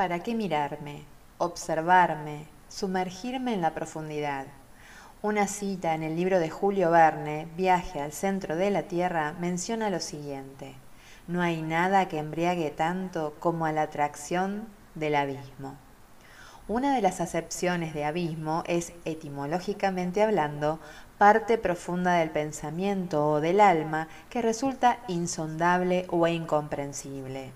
¿Para qué mirarme, observarme, sumergirme en la profundidad? Una cita en el libro de Julio Verne, Viaje al centro de la Tierra, menciona lo siguiente. No hay nada que embriague tanto como a la atracción del abismo. Una de las acepciones de abismo es, etimológicamente hablando, parte profunda del pensamiento o del alma que resulta insondable o incomprensible.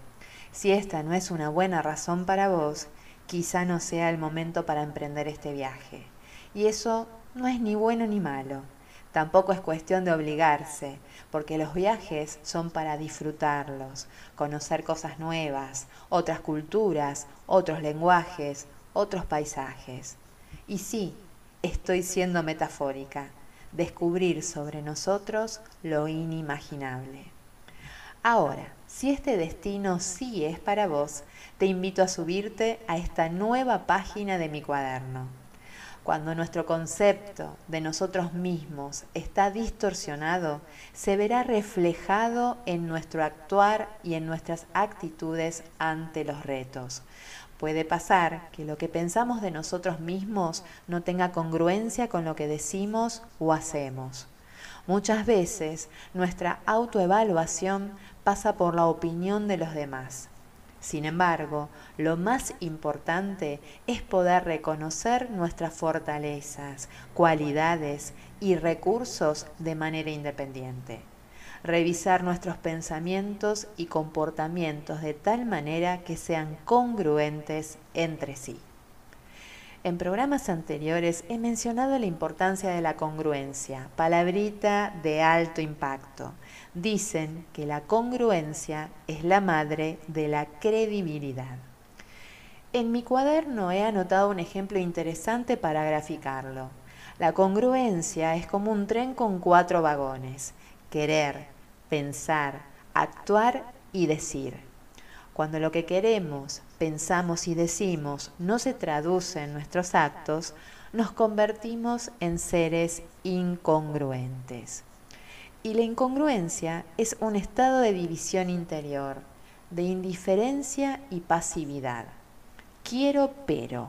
Si esta no es una buena razón para vos, quizá no sea el momento para emprender este viaje. Y eso no es ni bueno ni malo. Tampoco es cuestión de obligarse, porque los viajes son para disfrutarlos, conocer cosas nuevas, otras culturas, otros lenguajes, otros paisajes. Y sí, estoy siendo metafórica, descubrir sobre nosotros lo inimaginable. Ahora, si este destino sí es para vos, te invito a subirte a esta nueva página de mi cuaderno. Cuando nuestro concepto de nosotros mismos está distorsionado, se verá reflejado en nuestro actuar y en nuestras actitudes ante los retos. Puede pasar que lo que pensamos de nosotros mismos no tenga congruencia con lo que decimos o hacemos. Muchas veces nuestra autoevaluación pasa por la opinión de los demás. Sin embargo, lo más importante es poder reconocer nuestras fortalezas, cualidades y recursos de manera independiente. Revisar nuestros pensamientos y comportamientos de tal manera que sean congruentes entre sí. En programas anteriores he mencionado la importancia de la congruencia, palabrita de alto impacto. Dicen que la congruencia es la madre de la credibilidad. En mi cuaderno he anotado un ejemplo interesante para graficarlo. La congruencia es como un tren con cuatro vagones. Querer, pensar, actuar y decir. Cuando lo que queremos, pensamos y decimos no se traduce en nuestros actos, nos convertimos en seres incongruentes. Y la incongruencia es un estado de división interior, de indiferencia y pasividad. Quiero pero.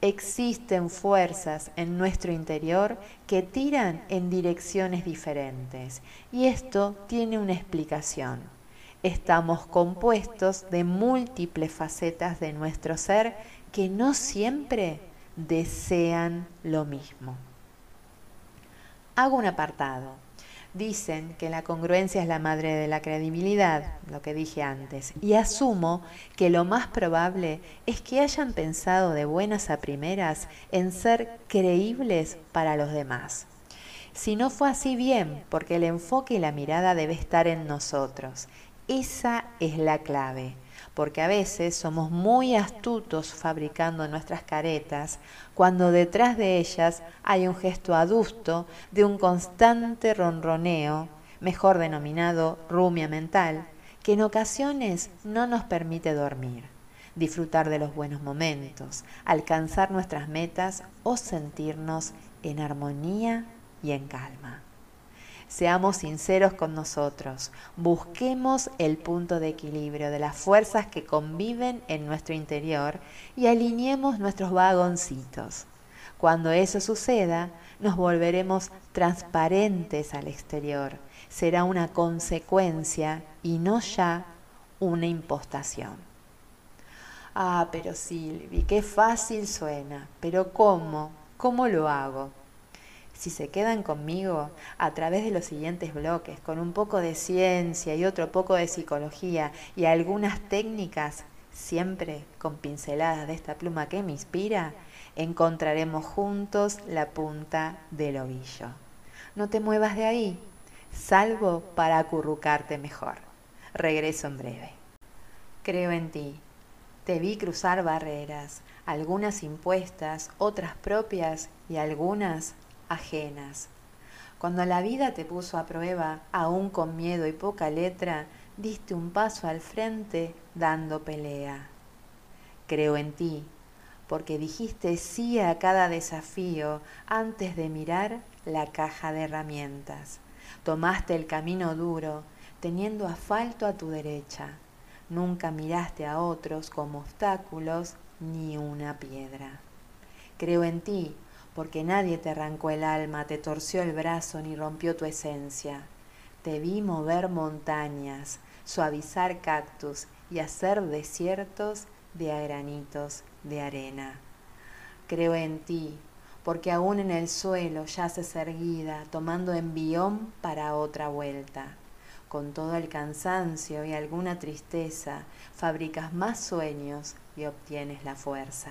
Existen fuerzas en nuestro interior que tiran en direcciones diferentes y esto tiene una explicación estamos compuestos de múltiples facetas de nuestro ser que no siempre desean lo mismo. Hago un apartado. Dicen que la congruencia es la madre de la credibilidad, lo que dije antes, y asumo que lo más probable es que hayan pensado de buenas a primeras en ser creíbles para los demás. Si no fue así bien, porque el enfoque y la mirada debe estar en nosotros, esa es la clave, porque a veces somos muy astutos fabricando nuestras caretas cuando detrás de ellas hay un gesto adusto de un constante ronroneo, mejor denominado rumia mental, que en ocasiones no nos permite dormir, disfrutar de los buenos momentos, alcanzar nuestras metas o sentirnos en armonía y en calma. Seamos sinceros con nosotros, busquemos el punto de equilibrio de las fuerzas que conviven en nuestro interior y alineemos nuestros vagoncitos. Cuando eso suceda, nos volveremos transparentes al exterior. Será una consecuencia y no ya una impostación. Ah, pero Silvi, qué fácil suena. Pero ¿cómo? ¿Cómo lo hago? Si se quedan conmigo a través de los siguientes bloques, con un poco de ciencia y otro poco de psicología y algunas técnicas, siempre con pinceladas de esta pluma que me inspira, encontraremos juntos la punta del ovillo. No te muevas de ahí, salvo para acurrucarte mejor. Regreso en breve. Creo en ti. Te vi cruzar barreras, algunas impuestas, otras propias y algunas ajenas. Cuando la vida te puso a prueba, aún con miedo y poca letra, diste un paso al frente dando pelea. Creo en ti, porque dijiste sí a cada desafío antes de mirar la caja de herramientas. Tomaste el camino duro, teniendo asfalto a tu derecha. Nunca miraste a otros como obstáculos ni una piedra. Creo en ti, porque nadie te arrancó el alma, te torció el brazo ni rompió tu esencia. Te vi mover montañas, suavizar cactus y hacer desiertos de granitos de arena. Creo en ti, porque aún en el suelo yaces erguida, tomando envión para otra vuelta. Con todo el cansancio y alguna tristeza, fabricas más sueños y obtienes la fuerza.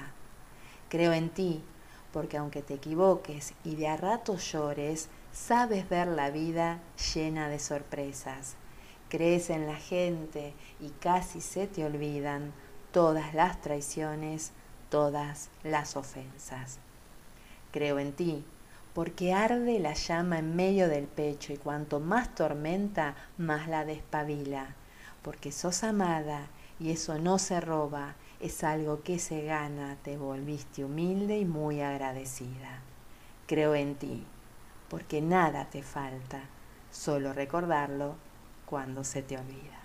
Creo en ti, porque aunque te equivoques y de a rato llores, sabes ver la vida llena de sorpresas. Crees en la gente y casi se te olvidan todas las traiciones, todas las ofensas. Creo en ti, porque arde la llama en medio del pecho y cuanto más tormenta, más la despabila, porque sos amada y eso no se roba, es algo que se gana, te volviste humilde y muy agradecida. Creo en ti, porque nada te falta, solo recordarlo cuando se te olvida.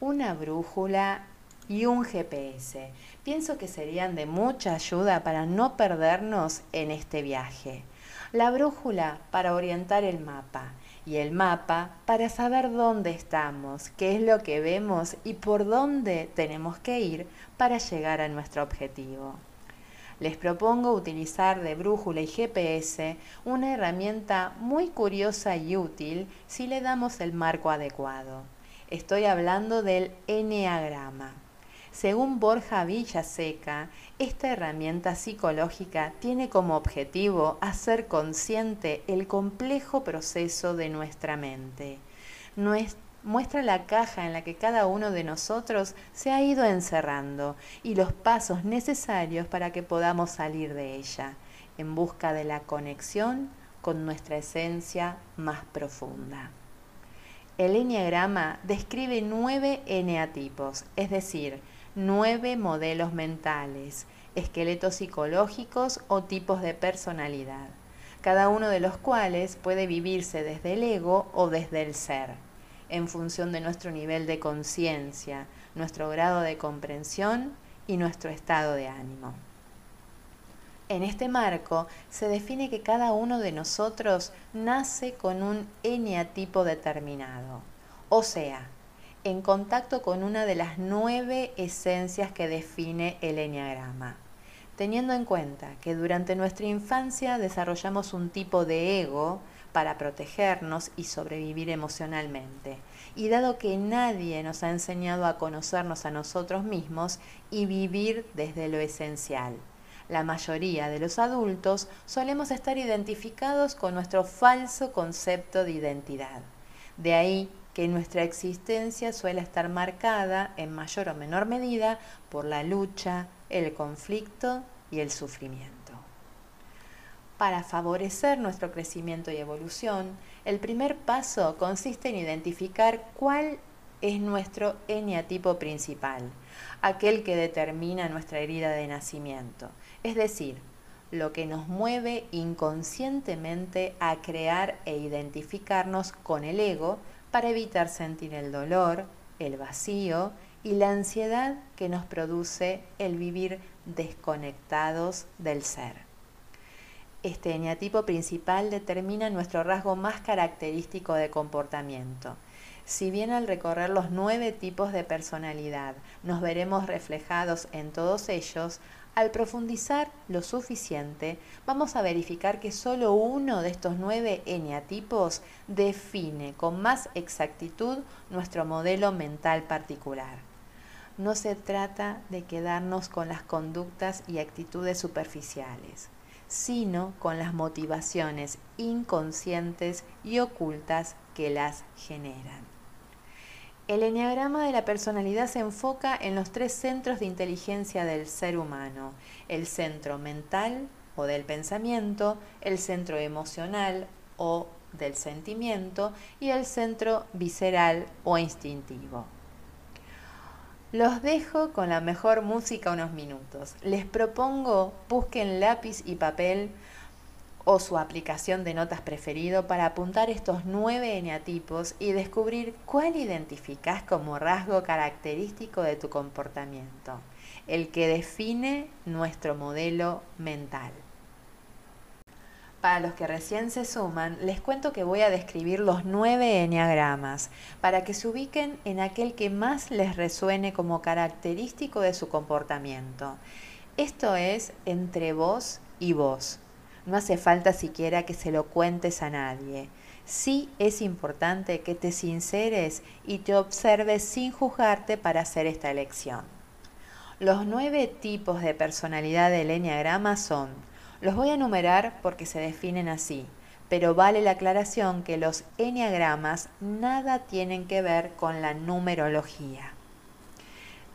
Una brújula y un GPS. Pienso que serían de mucha ayuda para no perdernos en este viaje. La brújula para orientar el mapa y el mapa para saber dónde estamos, qué es lo que vemos y por dónde tenemos que ir para llegar a nuestro objetivo. Les propongo utilizar de brújula y GPS una herramienta muy curiosa y útil si le damos el marco adecuado. Estoy hablando del Enneagrama. Según Borja Villaseca, esta herramienta psicológica tiene como objetivo hacer consciente el complejo proceso de nuestra mente. muestra la caja en la que cada uno de nosotros se ha ido encerrando y los pasos necesarios para que podamos salir de ella, en busca de la conexión con nuestra esencia más profunda. El enneagrama describe nueve eneatipos, es decir, nueve modelos mentales, esqueletos psicológicos o tipos de personalidad, cada uno de los cuales puede vivirse desde el ego o desde el ser, en función de nuestro nivel de conciencia, nuestro grado de comprensión y nuestro estado de ánimo. En este marco se define que cada uno de nosotros nace con un eneatipo determinado, o sea, en contacto con una de las nueve esencias que define el enneagrama, teniendo en cuenta que durante nuestra infancia desarrollamos un tipo de ego para protegernos y sobrevivir emocionalmente. Y dado que nadie nos ha enseñado a conocernos a nosotros mismos y vivir desde lo esencial, la mayoría de los adultos solemos estar identificados con nuestro falso concepto de identidad. De ahí que nuestra existencia suele estar marcada en mayor o menor medida por la lucha, el conflicto y el sufrimiento. Para favorecer nuestro crecimiento y evolución, el primer paso consiste en identificar cuál es nuestro eneatipo principal, aquel que determina nuestra herida de nacimiento, es decir, lo que nos mueve inconscientemente a crear e identificarnos con el ego para evitar sentir el dolor, el vacío y la ansiedad que nos produce el vivir desconectados del ser. Este eneatipo principal determina nuestro rasgo más característico de comportamiento. Si bien al recorrer los nueve tipos de personalidad nos veremos reflejados en todos ellos, al profundizar lo suficiente, vamos a verificar que solo uno de estos nueve eneatipos define con más exactitud nuestro modelo mental particular. No se trata de quedarnos con las conductas y actitudes superficiales, sino con las motivaciones inconscientes y ocultas que las generan. El enneagrama de la personalidad se enfoca en los tres centros de inteligencia del ser humano, el centro mental o del pensamiento, el centro emocional o del sentimiento y el centro visceral o instintivo. Los dejo con la mejor música unos minutos. Les propongo busquen lápiz y papel o su aplicación de notas preferido para apuntar estos nueve eneatipos y descubrir cuál identificas como rasgo característico de tu comportamiento, el que define nuestro modelo mental. Para los que recién se suman, les cuento que voy a describir los nueve eneagramas para que se ubiquen en aquel que más les resuene como característico de su comportamiento. Esto es entre vos y vos. No hace falta siquiera que se lo cuentes a nadie. Sí es importante que te sinceres y te observes sin juzgarte para hacer esta elección. Los nueve tipos de personalidad del eneagrama son los voy a enumerar porque se definen así, pero vale la aclaración que los enneagramas nada tienen que ver con la numerología.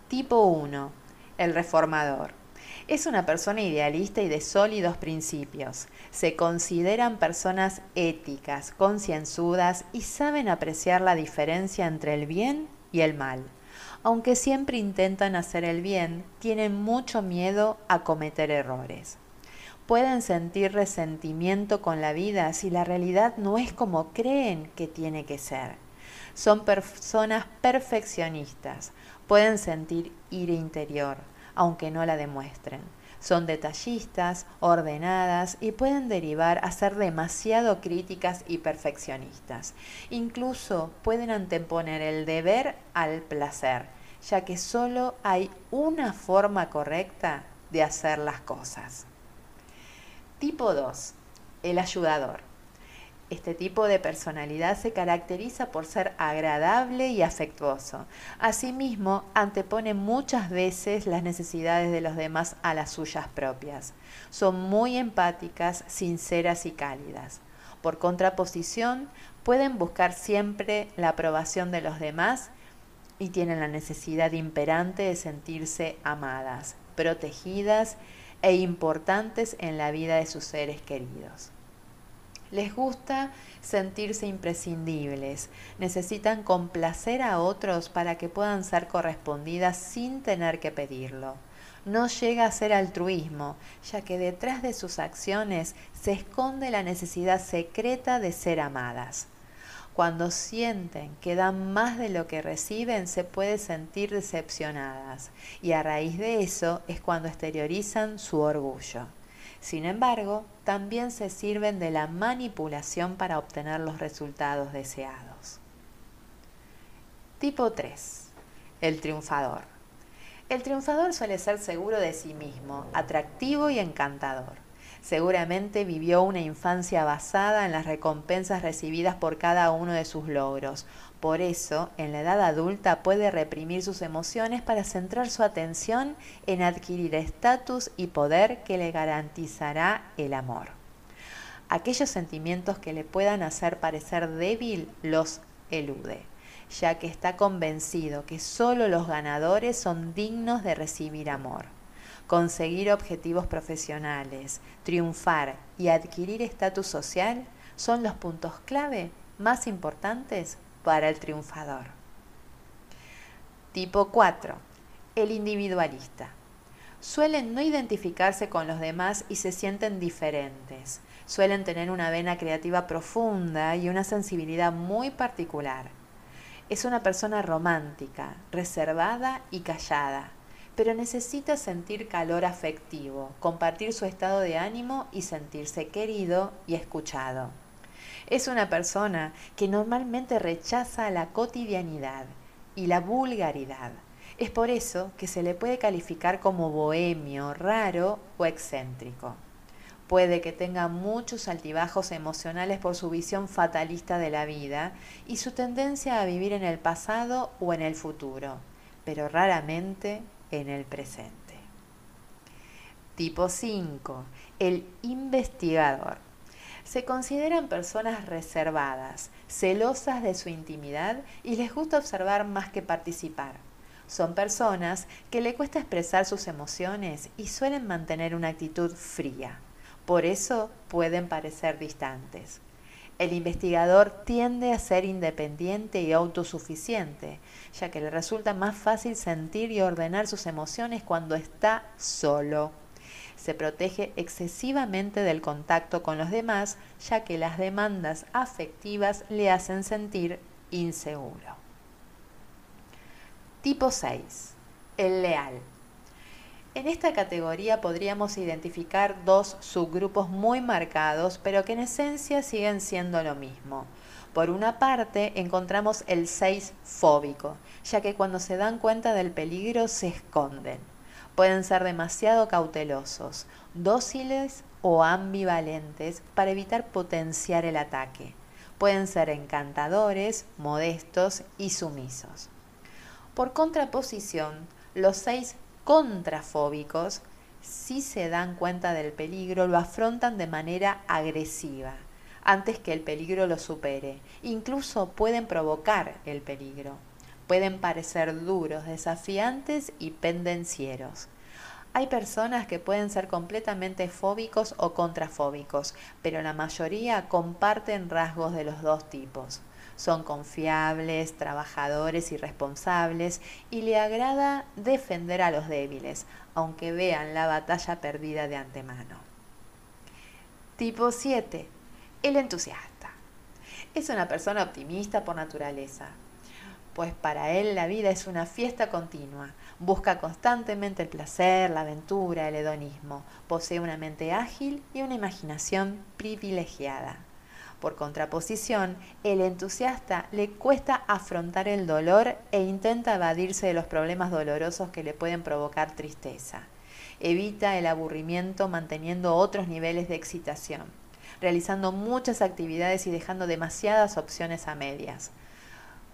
Tipo 1. El reformador. Es una persona idealista y de sólidos principios. Se consideran personas éticas, concienzudas y saben apreciar la diferencia entre el bien y el mal. Aunque siempre intentan hacer el bien, tienen mucho miedo a cometer errores pueden sentir resentimiento con la vida si la realidad no es como creen que tiene que ser. Son personas perfeccionistas, pueden sentir ira interior, aunque no la demuestren. Son detallistas, ordenadas y pueden derivar a ser demasiado críticas y perfeccionistas. Incluso pueden anteponer el deber al placer, ya que solo hay una forma correcta de hacer las cosas. Tipo 2. El ayudador. Este tipo de personalidad se caracteriza por ser agradable y afectuoso. Asimismo, antepone muchas veces las necesidades de los demás a las suyas propias. Son muy empáticas, sinceras y cálidas. Por contraposición, pueden buscar siempre la aprobación de los demás y tienen la necesidad imperante de sentirse amadas, protegidas e importantes en la vida de sus seres queridos. Les gusta sentirse imprescindibles, necesitan complacer a otros para que puedan ser correspondidas sin tener que pedirlo. No llega a ser altruismo, ya que detrás de sus acciones se esconde la necesidad secreta de ser amadas. Cuando sienten que dan más de lo que reciben, se puede sentir decepcionadas y a raíz de eso es cuando exteriorizan su orgullo. Sin embargo, también se sirven de la manipulación para obtener los resultados deseados. Tipo 3. El triunfador. El triunfador suele ser seguro de sí mismo, atractivo y encantador. Seguramente vivió una infancia basada en las recompensas recibidas por cada uno de sus logros. Por eso, en la edad adulta puede reprimir sus emociones para centrar su atención en adquirir estatus y poder que le garantizará el amor. Aquellos sentimientos que le puedan hacer parecer débil los elude ya que está convencido que solo los ganadores son dignos de recibir amor conseguir objetivos profesionales, triunfar y adquirir estatus social son los puntos clave más importantes para el triunfador. Tipo 4. El individualista. Suelen no identificarse con los demás y se sienten diferentes. Suelen tener una vena creativa profunda y una sensibilidad muy particular. Es una persona romántica, reservada y callada pero necesita sentir calor afectivo, compartir su estado de ánimo y sentirse querido y escuchado. Es una persona que normalmente rechaza la cotidianidad y la vulgaridad. Es por eso que se le puede calificar como bohemio, raro o excéntrico. Puede que tenga muchos altibajos emocionales por su visión fatalista de la vida y su tendencia a vivir en el pasado o en el futuro, pero raramente en el presente. Tipo 5. El investigador. Se consideran personas reservadas, celosas de su intimidad y les gusta observar más que participar. Son personas que le cuesta expresar sus emociones y suelen mantener una actitud fría. Por eso pueden parecer distantes. El investigador tiende a ser independiente y autosuficiente, ya que le resulta más fácil sentir y ordenar sus emociones cuando está solo. Se protege excesivamente del contacto con los demás, ya que las demandas afectivas le hacen sentir inseguro. Tipo 6. El leal. En esta categoría podríamos identificar dos subgrupos muy marcados, pero que en esencia siguen siendo lo mismo. Por una parte, encontramos el 6 fóbico, ya que cuando se dan cuenta del peligro se esconden. Pueden ser demasiado cautelosos, dóciles o ambivalentes para evitar potenciar el ataque. Pueden ser encantadores, modestos y sumisos. Por contraposición, los seis contrafóbicos, si se dan cuenta del peligro, lo afrontan de manera agresiva antes que el peligro lo supere. Incluso pueden provocar el peligro. Pueden parecer duros, desafiantes y pendencieros. Hay personas que pueden ser completamente fóbicos o contrafóbicos, pero la mayoría comparten rasgos de los dos tipos. Son confiables, trabajadores y responsables y le agrada defender a los débiles, aunque vean la batalla perdida de antemano. Tipo 7 el entusiasta. Es una persona optimista por naturaleza, pues para él la vida es una fiesta continua. Busca constantemente el placer, la aventura, el hedonismo. Posee una mente ágil y una imaginación privilegiada. Por contraposición, el entusiasta le cuesta afrontar el dolor e intenta evadirse de los problemas dolorosos que le pueden provocar tristeza. Evita el aburrimiento manteniendo otros niveles de excitación realizando muchas actividades y dejando demasiadas opciones a medias.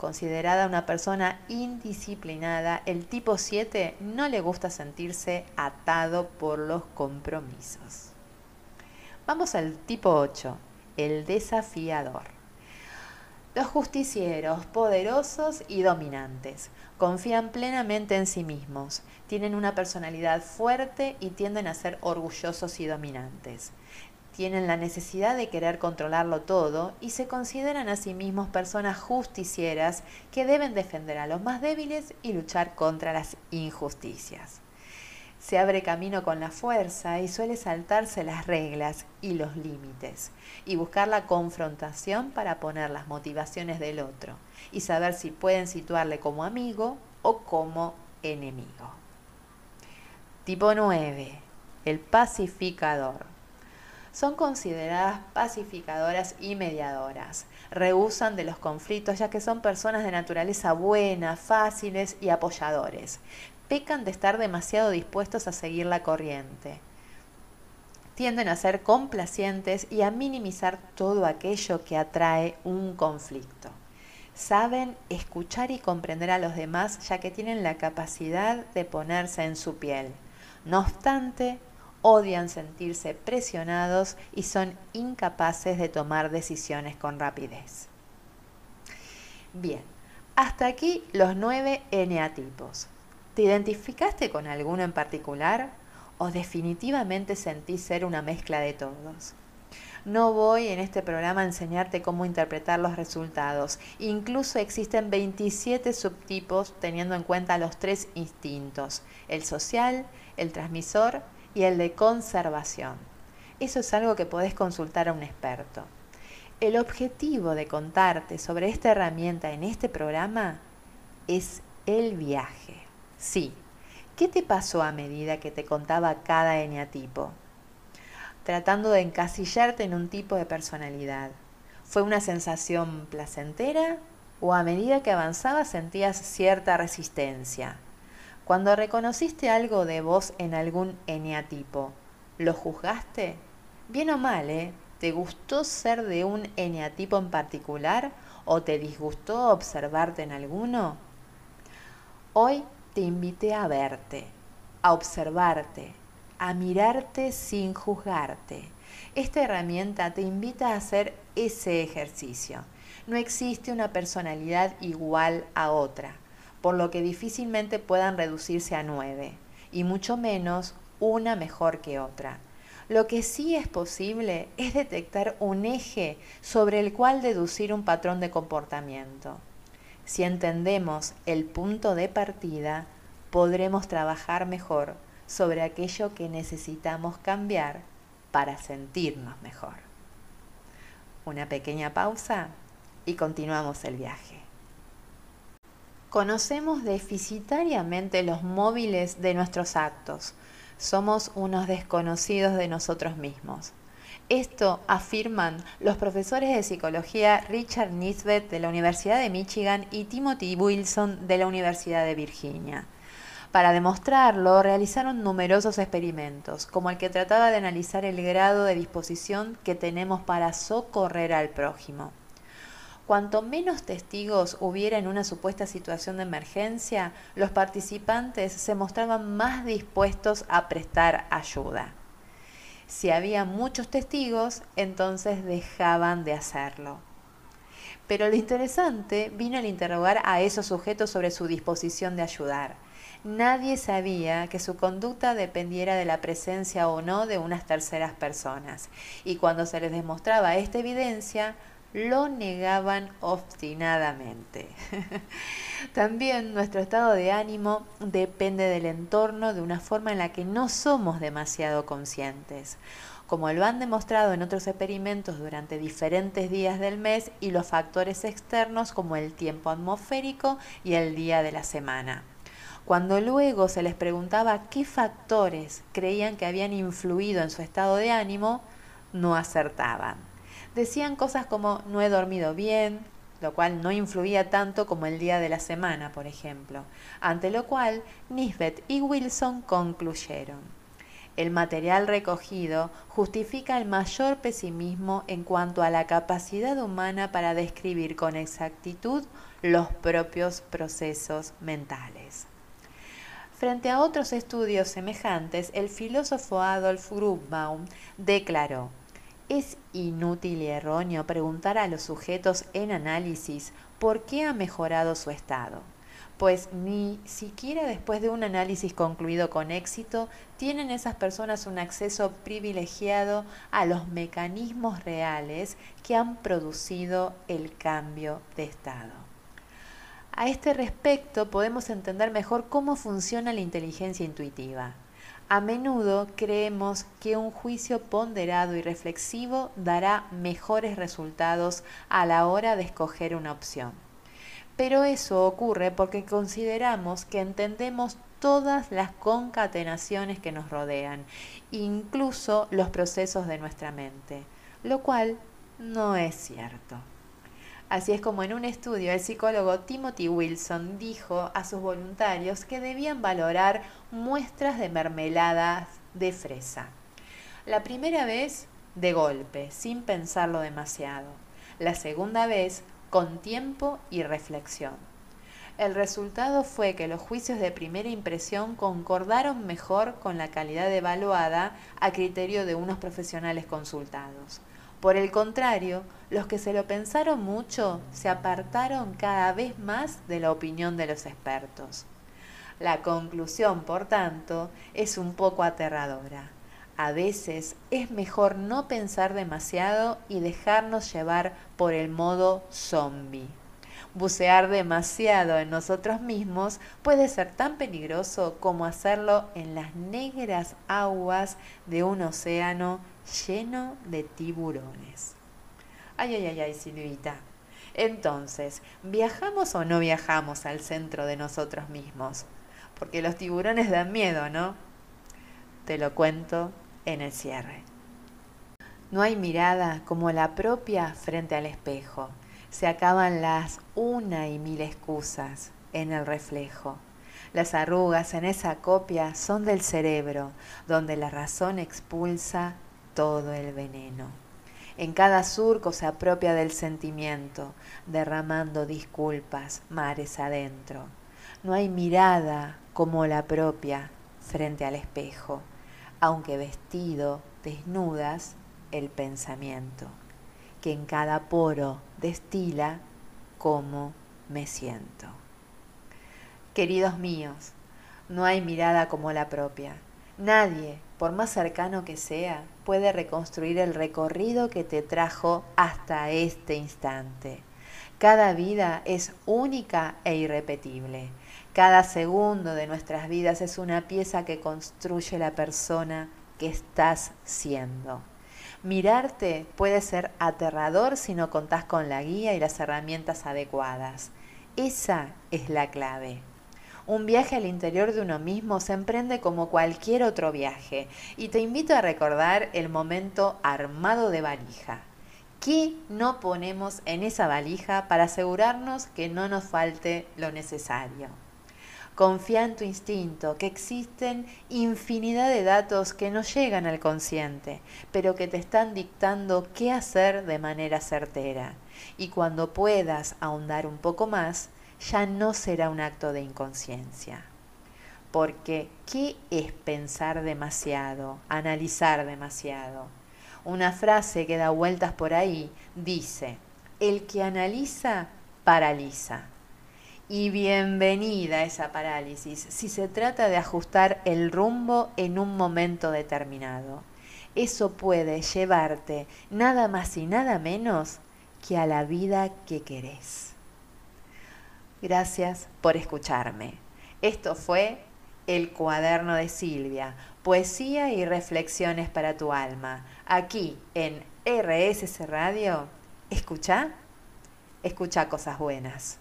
Considerada una persona indisciplinada, el tipo 7 no le gusta sentirse atado por los compromisos. Vamos al tipo 8, el desafiador. Los justicieros, poderosos y dominantes, confían plenamente en sí mismos, tienen una personalidad fuerte y tienden a ser orgullosos y dominantes tienen la necesidad de querer controlarlo todo y se consideran a sí mismos personas justicieras que deben defender a los más débiles y luchar contra las injusticias. Se abre camino con la fuerza y suele saltarse las reglas y los límites y buscar la confrontación para poner las motivaciones del otro y saber si pueden situarle como amigo o como enemigo. Tipo 9. El pacificador son consideradas pacificadoras y mediadoras. Rehusan de los conflictos ya que son personas de naturaleza buena, fáciles y apoyadores. Pecan de estar demasiado dispuestos a seguir la corriente. Tienden a ser complacientes y a minimizar todo aquello que atrae un conflicto. Saben escuchar y comprender a los demás ya que tienen la capacidad de ponerse en su piel. No obstante, odian sentirse presionados y son incapaces de tomar decisiones con rapidez. Bien, hasta aquí los nueve eneatipos. ¿Te identificaste con alguno en particular o definitivamente sentís ser una mezcla de todos? No voy en este programa a enseñarte cómo interpretar los resultados. Incluso existen 27 subtipos teniendo en cuenta los tres instintos, el social, el transmisor y el de conservación. Eso es algo que podés consultar a un experto. El objetivo de contarte sobre esta herramienta en este programa es el viaje. Sí, ¿qué te pasó a medida que te contaba cada eneatipo? Tratando de encasillarte en un tipo de personalidad. ¿Fue una sensación placentera o a medida que avanzabas sentías cierta resistencia? Cuando reconociste algo de vos en algún eneatipo, ¿lo juzgaste? Bien o mal, ¿eh? ¿Te gustó ser de un eneatipo en particular o te disgustó observarte en alguno? Hoy te invité a verte, a observarte, a mirarte sin juzgarte. Esta herramienta te invita a hacer ese ejercicio. No existe una personalidad igual a otra por lo que difícilmente puedan reducirse a nueve, y mucho menos una mejor que otra. Lo que sí es posible es detectar un eje sobre el cual deducir un patrón de comportamiento. Si entendemos el punto de partida, podremos trabajar mejor sobre aquello que necesitamos cambiar para sentirnos mejor. Una pequeña pausa y continuamos el viaje. Conocemos deficitariamente los móviles de nuestros actos. Somos unos desconocidos de nosotros mismos. Esto afirman los profesores de psicología Richard Nisbet de la Universidad de Michigan y Timothy Wilson de la Universidad de Virginia. Para demostrarlo, realizaron numerosos experimentos, como el que trataba de analizar el grado de disposición que tenemos para socorrer al prójimo. Cuanto menos testigos hubiera en una supuesta situación de emergencia, los participantes se mostraban más dispuestos a prestar ayuda. Si había muchos testigos, entonces dejaban de hacerlo. Pero lo interesante vino al interrogar a esos sujetos sobre su disposición de ayudar. Nadie sabía que su conducta dependiera de la presencia o no de unas terceras personas, y cuando se les demostraba esta evidencia, lo negaban obstinadamente. También nuestro estado de ánimo depende del entorno de una forma en la que no somos demasiado conscientes, como lo han demostrado en otros experimentos durante diferentes días del mes y los factores externos como el tiempo atmosférico y el día de la semana. Cuando luego se les preguntaba qué factores creían que habían influido en su estado de ánimo, no acertaban. Decían cosas como no he dormido bien, lo cual no influía tanto como el día de la semana, por ejemplo, ante lo cual Nisbet y Wilson concluyeron. El material recogido justifica el mayor pesimismo en cuanto a la capacidad humana para describir con exactitud los propios procesos mentales. Frente a otros estudios semejantes, el filósofo Adolf Grubbaum declaró es inútil y erróneo preguntar a los sujetos en análisis por qué ha mejorado su estado, pues ni siquiera después de un análisis concluido con éxito tienen esas personas un acceso privilegiado a los mecanismos reales que han producido el cambio de estado. A este respecto podemos entender mejor cómo funciona la inteligencia intuitiva. A menudo creemos que un juicio ponderado y reflexivo dará mejores resultados a la hora de escoger una opción. Pero eso ocurre porque consideramos que entendemos todas las concatenaciones que nos rodean, incluso los procesos de nuestra mente, lo cual no es cierto. Así es como en un estudio el psicólogo Timothy Wilson dijo a sus voluntarios que debían valorar muestras de mermeladas de fresa. La primera vez de golpe, sin pensarlo demasiado. La segunda vez con tiempo y reflexión. El resultado fue que los juicios de primera impresión concordaron mejor con la calidad evaluada a criterio de unos profesionales consultados. Por el contrario, los que se lo pensaron mucho se apartaron cada vez más de la opinión de los expertos. La conclusión, por tanto, es un poco aterradora. A veces es mejor no pensar demasiado y dejarnos llevar por el modo zombie. Bucear demasiado en nosotros mismos puede ser tan peligroso como hacerlo en las negras aguas de un océano lleno de tiburones. Ay, ay, ay, ay, Silvita. Entonces, ¿viajamos o no viajamos al centro de nosotros mismos? Porque los tiburones dan miedo, ¿no? Te lo cuento en el cierre. No hay mirada como la propia frente al espejo. Se acaban las una y mil excusas en el reflejo. Las arrugas en esa copia son del cerebro, donde la razón expulsa todo el veneno. En cada surco se apropia del sentimiento, derramando disculpas mares adentro. No hay mirada como la propia frente al espejo, aunque vestido desnudas el pensamiento, que en cada poro destila cómo me siento. Queridos míos, no hay mirada como la propia. Nadie, por más cercano que sea, puede reconstruir el recorrido que te trajo hasta este instante. Cada vida es única e irrepetible. Cada segundo de nuestras vidas es una pieza que construye la persona que estás siendo. Mirarte puede ser aterrador si no contás con la guía y las herramientas adecuadas. Esa es la clave. Un viaje al interior de uno mismo se emprende como cualquier otro viaje y te invito a recordar el momento armado de valija. ¿Qué no ponemos en esa valija para asegurarnos que no nos falte lo necesario? Confía en tu instinto, que existen infinidad de datos que no llegan al consciente, pero que te están dictando qué hacer de manera certera. Y cuando puedas ahondar un poco más, ya no será un acto de inconsciencia. Porque, ¿qué es pensar demasiado, analizar demasiado? Una frase que da vueltas por ahí dice, el que analiza, paraliza. Y bienvenida esa parálisis si se trata de ajustar el rumbo en un momento determinado. Eso puede llevarte nada más y nada menos que a la vida que querés. Gracias por escucharme. Esto fue El cuaderno de Silvia, poesía y reflexiones para tu alma, aquí en RSC Radio. Escucha, escucha cosas buenas.